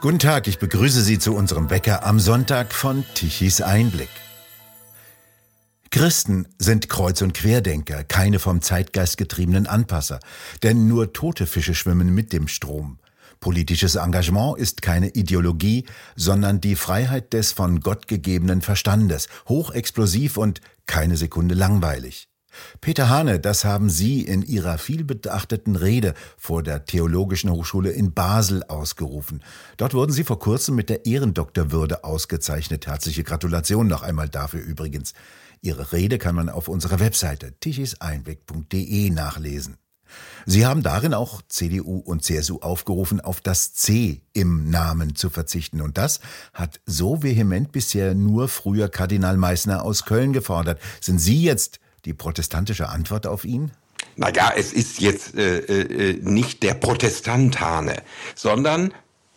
Guten Tag, ich begrüße Sie zu unserem Wecker am Sonntag von Tichys Einblick. Christen sind Kreuz- und Querdenker, keine vom Zeitgeist getriebenen Anpasser, denn nur tote Fische schwimmen mit dem Strom. Politisches Engagement ist keine Ideologie, sondern die Freiheit des von Gott gegebenen Verstandes, hochexplosiv und keine Sekunde langweilig. Peter Hane, das haben Sie in Ihrer vielbeachteten Rede vor der Theologischen Hochschule in Basel ausgerufen. Dort wurden Sie vor kurzem mit der Ehrendoktorwürde ausgezeichnet. Herzliche Gratulation noch einmal dafür übrigens. Ihre Rede kann man auf unserer Webseite tichiseinblick.de nachlesen. Sie haben darin auch CDU und CSU aufgerufen, auf das C im Namen zu verzichten. Und das hat so vehement bisher nur früher Kardinal Meissner aus Köln gefordert. Sind Sie jetzt die protestantische Antwort auf ihn? Naja, es ist jetzt äh, äh, nicht der Protestant Hane, sondern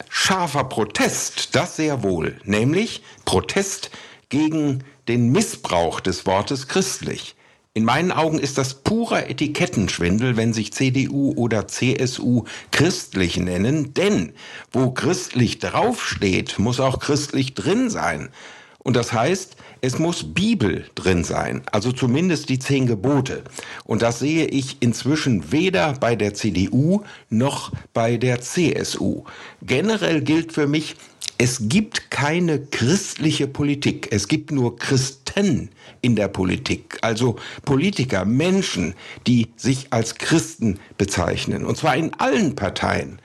scharfer Protest, das sehr wohl, nämlich Protest gegen den Missbrauch des Wortes christlich. In meinen Augen ist das purer Etikettenschwindel, wenn sich CDU oder CSU christlich nennen, denn wo christlich draufsteht, muss auch christlich drin sein. Und das heißt, es muss Bibel drin sein, also zumindest die zehn Gebote. Und das sehe ich inzwischen weder bei der CDU noch bei der CSU. Generell gilt für mich, es gibt keine christliche Politik, es gibt nur Christen in der Politik, also Politiker, Menschen, die sich als Christen bezeichnen, und zwar in allen Parteien.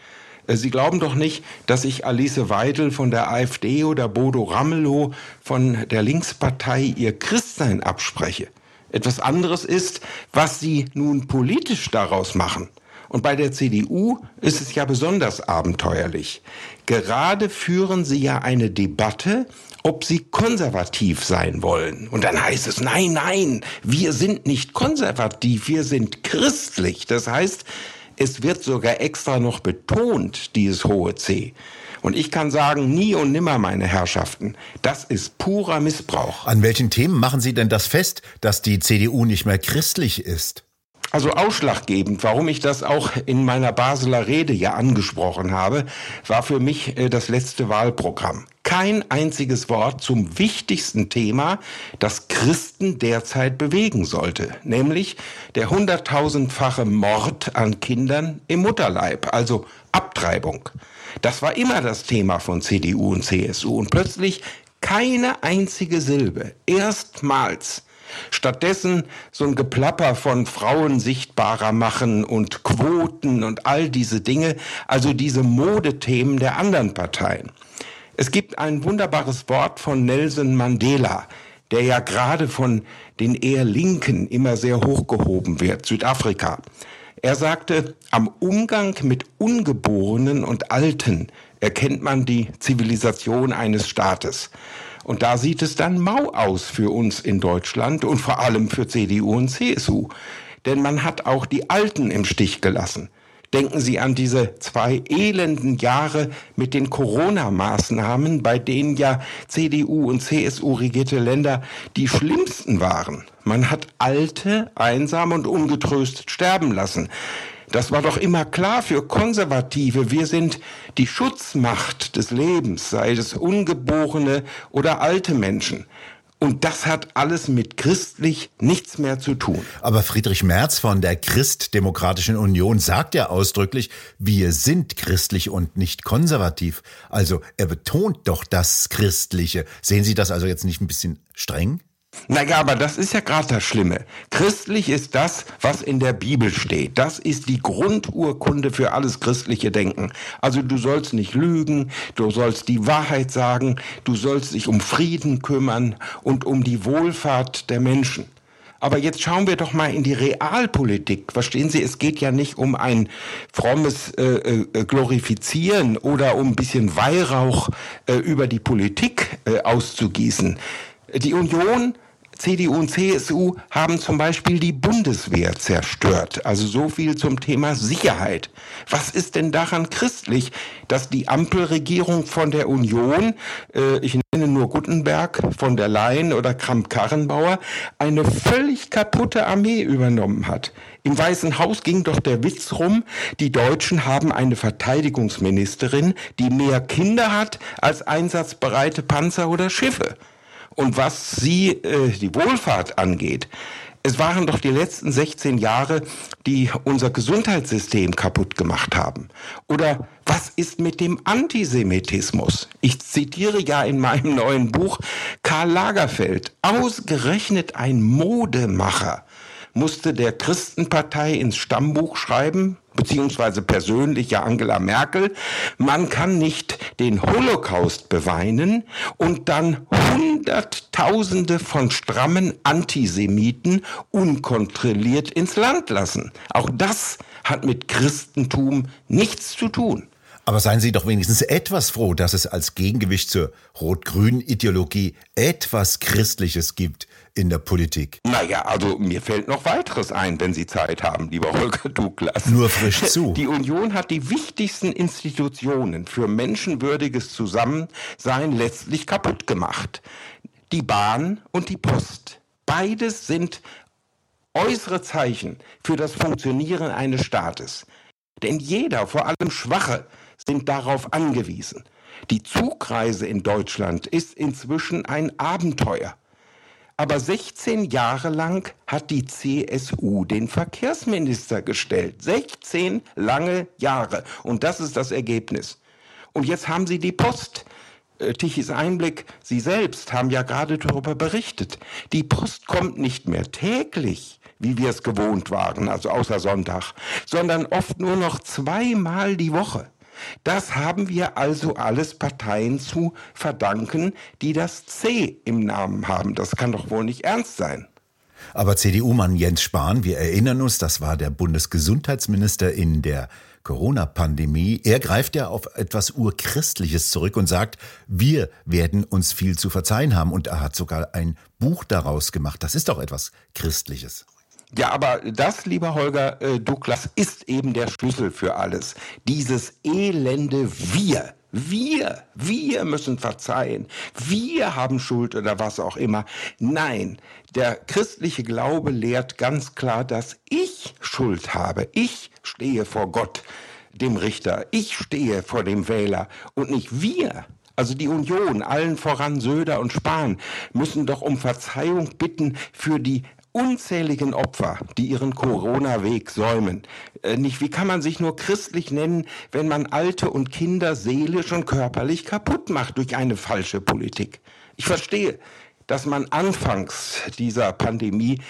Sie glauben doch nicht, dass ich Alice Weidel von der AfD oder Bodo Ramelow von der Linkspartei ihr Christsein abspreche. Etwas anderes ist, was sie nun politisch daraus machen. Und bei der CDU ist es ja besonders abenteuerlich. Gerade führen sie ja eine Debatte, ob sie konservativ sein wollen. Und dann heißt es, nein, nein, wir sind nicht konservativ, wir sind christlich. Das heißt, es wird sogar extra noch betont, dieses hohe C. Und ich kann sagen, nie und nimmer, meine Herrschaften, das ist purer Missbrauch. An welchen Themen machen Sie denn das fest, dass die CDU nicht mehr christlich ist? Also ausschlaggebend, warum ich das auch in meiner Basler Rede ja angesprochen habe, war für mich äh, das letzte Wahlprogramm. Kein einziges Wort zum wichtigsten Thema, das Christen derzeit bewegen sollte, nämlich der hunderttausendfache Mord an Kindern im Mutterleib, also Abtreibung. Das war immer das Thema von CDU und CSU und plötzlich keine einzige Silbe, erstmals Stattdessen so ein Geplapper von Frauen sichtbarer machen und Quoten und all diese Dinge, also diese Modethemen der anderen Parteien. Es gibt ein wunderbares Wort von Nelson Mandela, der ja gerade von den eher Linken immer sehr hochgehoben wird, Südafrika. Er sagte, am Umgang mit Ungeborenen und Alten erkennt man die Zivilisation eines Staates. Und da sieht es dann mau aus für uns in Deutschland und vor allem für CDU und CSU. Denn man hat auch die Alten im Stich gelassen. Denken Sie an diese zwei elenden Jahre mit den Corona-Maßnahmen, bei denen ja CDU und CSU regierte Länder die schlimmsten waren. Man hat Alte, einsam und ungetröstet sterben lassen. Das war doch immer klar für Konservative. Wir sind die Schutzmacht des Lebens, sei es ungeborene oder alte Menschen. Und das hat alles mit christlich nichts mehr zu tun. Aber Friedrich Merz von der Christdemokratischen Union sagt ja ausdrücklich, wir sind christlich und nicht konservativ. Also er betont doch das Christliche. Sehen Sie das also jetzt nicht ein bisschen streng? Naja, aber das ist ja gerade das Schlimme. Christlich ist das, was in der Bibel steht. Das ist die Grundurkunde für alles christliche Denken. Also du sollst nicht lügen, du sollst die Wahrheit sagen, du sollst dich um Frieden kümmern und um die Wohlfahrt der Menschen. Aber jetzt schauen wir doch mal in die Realpolitik. Verstehen Sie, es geht ja nicht um ein frommes äh, äh, Glorifizieren oder um ein bisschen Weihrauch äh, über die Politik äh, auszugießen. Die Union CDU und CSU haben zum Beispiel die Bundeswehr zerstört. Also so viel zum Thema Sicherheit. Was ist denn daran christlich, dass die Ampelregierung von der Union, äh, ich nenne nur Gutenberg, von der Leyen oder Kramp-Karrenbauer, eine völlig kaputte Armee übernommen hat? Im Weißen Haus ging doch der Witz rum, die Deutschen haben eine Verteidigungsministerin, die mehr Kinder hat als einsatzbereite Panzer oder Schiffe. Und was sie, äh, die Wohlfahrt angeht, es waren doch die letzten 16 Jahre, die unser Gesundheitssystem kaputt gemacht haben. Oder was ist mit dem Antisemitismus? Ich zitiere ja in meinem neuen Buch Karl Lagerfeld, ausgerechnet ein Modemacher musste der Christenpartei ins Stammbuch schreiben, beziehungsweise persönlich ja Angela Merkel, man kann nicht den Holocaust beweinen und dann Hunderttausende von strammen Antisemiten unkontrolliert ins Land lassen. Auch das hat mit Christentum nichts zu tun. Aber seien Sie doch wenigstens etwas froh, dass es als Gegengewicht zur rot-grünen Ideologie etwas Christliches gibt in der Politik. Naja, also mir fällt noch weiteres ein, wenn Sie Zeit haben, lieber Holger Douglas. Nur frisch zu. Die Union hat die wichtigsten Institutionen für menschenwürdiges Zusammensein letztlich kaputt gemacht. Die Bahn und die Post. Beides sind äußere Zeichen für das Funktionieren eines Staates. Denn jeder, vor allem Schwache, sind darauf angewiesen. Die Zugreise in Deutschland ist inzwischen ein Abenteuer. Aber 16 Jahre lang hat die CSU den Verkehrsminister gestellt. 16 lange Jahre. Und das ist das Ergebnis. Und jetzt haben sie die Post. Äh, Tichys Einblick, Sie selbst haben ja gerade darüber berichtet. Die Post kommt nicht mehr täglich, wie wir es gewohnt waren, also außer Sonntag, sondern oft nur noch zweimal die Woche. Das haben wir also alles Parteien zu verdanken, die das C im Namen haben. Das kann doch wohl nicht ernst sein. Aber CDU-Mann Jens Spahn, wir erinnern uns, das war der Bundesgesundheitsminister in der Corona-Pandemie. Er greift ja auf etwas Urchristliches zurück und sagt, wir werden uns viel zu verzeihen haben. Und er hat sogar ein Buch daraus gemacht. Das ist doch etwas Christliches. Ja, aber das, lieber Holger äh, Douglas, ist eben der Schlüssel für alles. Dieses elende Wir. Wir, wir müssen verzeihen. Wir haben Schuld oder was auch immer. Nein, der christliche Glaube lehrt ganz klar, dass ich Schuld habe. Ich stehe vor Gott, dem Richter. Ich stehe vor dem Wähler und nicht wir. Also die Union, allen voran Söder und Spahn, müssen doch um Verzeihung bitten für die unzähligen Opfer, die ihren Corona-Weg säumen. Äh, nicht, wie kann man sich nur christlich nennen, wenn man Alte und Kinder seelisch und körperlich kaputt macht durch eine falsche Politik? Ich verstehe, dass man anfangs dieser Pandemie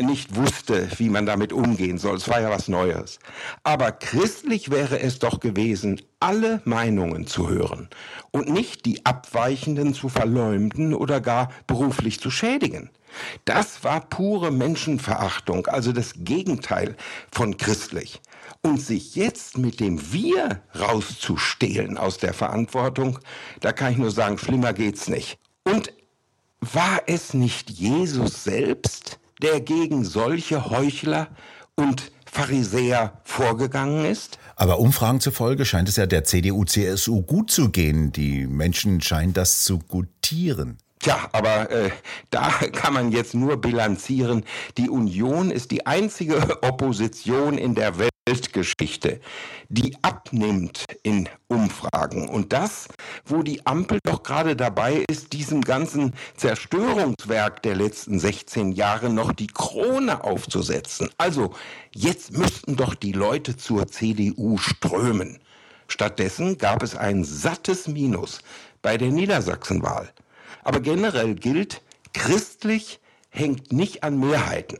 nicht wusste, wie man damit umgehen soll. Es war ja was Neues. Aber christlich wäre es doch gewesen, alle Meinungen zu hören und nicht die Abweichenden zu verleumden oder gar beruflich zu schädigen. Das war pure Menschenverachtung, also das Gegenteil von christlich. Und sich jetzt mit dem Wir rauszustehlen aus der Verantwortung, da kann ich nur sagen, schlimmer geht's nicht. Und war es nicht Jesus selbst, der gegen solche Heuchler und Pharisäer vorgegangen ist? Aber Umfragen zufolge scheint es ja der CDU-CSU gut zu gehen. Die Menschen scheinen das zu gutieren. Tja, aber äh, da kann man jetzt nur bilanzieren. Die Union ist die einzige Opposition in der Weltgeschichte, die abnimmt in Umfragen. Und das, wo die Ampel doch gerade dabei ist, diesem ganzen Zerstörungswerk der letzten 16 Jahre noch die Krone aufzusetzen. Also, jetzt müssten doch die Leute zur CDU strömen. Stattdessen gab es ein sattes Minus bei der Niedersachsenwahl. Aber generell gilt, christlich hängt nicht an Mehrheiten,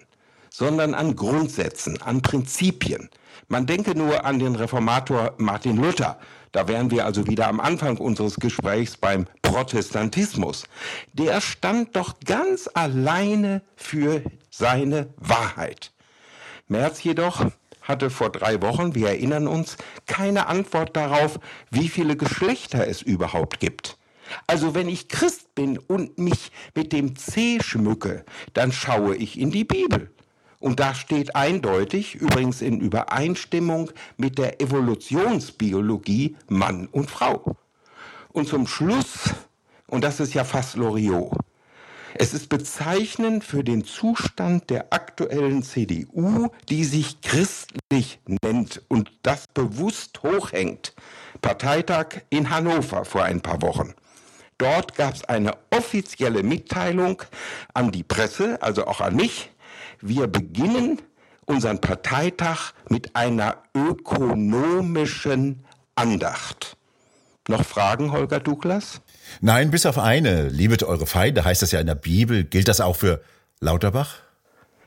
sondern an Grundsätzen, an Prinzipien. Man denke nur an den Reformator Martin Luther. Da wären wir also wieder am Anfang unseres Gesprächs beim Protestantismus. Der stand doch ganz alleine für seine Wahrheit. Merz jedoch hatte vor drei Wochen, wir erinnern uns, keine Antwort darauf, wie viele Geschlechter es überhaupt gibt. Also wenn ich Christ bin und mich mit dem C schmücke, dann schaue ich in die Bibel. Und da steht eindeutig, übrigens in Übereinstimmung mit der Evolutionsbiologie Mann und Frau. Und zum Schluss, und das ist ja fast Loriot, Es ist bezeichnend für den Zustand der aktuellen CDU, die sich christlich nennt und das bewusst hochhängt. Parteitag in Hannover vor ein paar Wochen. Dort gab es eine offizielle Mitteilung an die Presse, also auch an mich. Wir beginnen unseren Parteitag mit einer ökonomischen Andacht. Noch Fragen, Holger Douglas? Nein, bis auf eine. Liebet eure Feinde, heißt das ja in der Bibel. Gilt das auch für Lauterbach?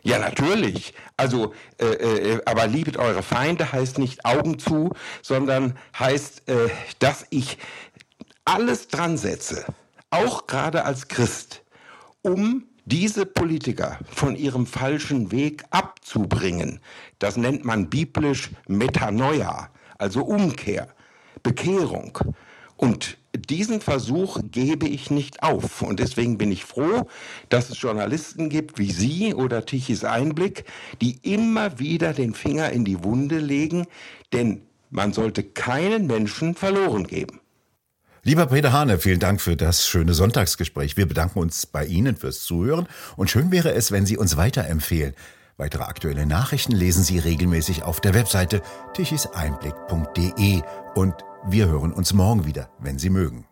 Ja, natürlich. Also, äh, äh, aber liebet eure Feinde heißt nicht Augen zu, sondern heißt, äh, dass ich alles dran setze, auch gerade als Christ, um diese Politiker von ihrem falschen Weg abzubringen. Das nennt man biblisch Metanoia, also Umkehr, Bekehrung. Und diesen Versuch gebe ich nicht auf. Und deswegen bin ich froh, dass es Journalisten gibt wie Sie oder Tichys Einblick, die immer wieder den Finger in die Wunde legen, denn man sollte keinen Menschen verloren geben. Lieber Peter Hane, vielen Dank für das schöne Sonntagsgespräch. Wir bedanken uns bei Ihnen fürs Zuhören und schön wäre es, wenn Sie uns weiterempfehlen. Weitere aktuelle Nachrichten lesen Sie regelmäßig auf der Webseite tichiseinblick.de und wir hören uns morgen wieder, wenn Sie mögen.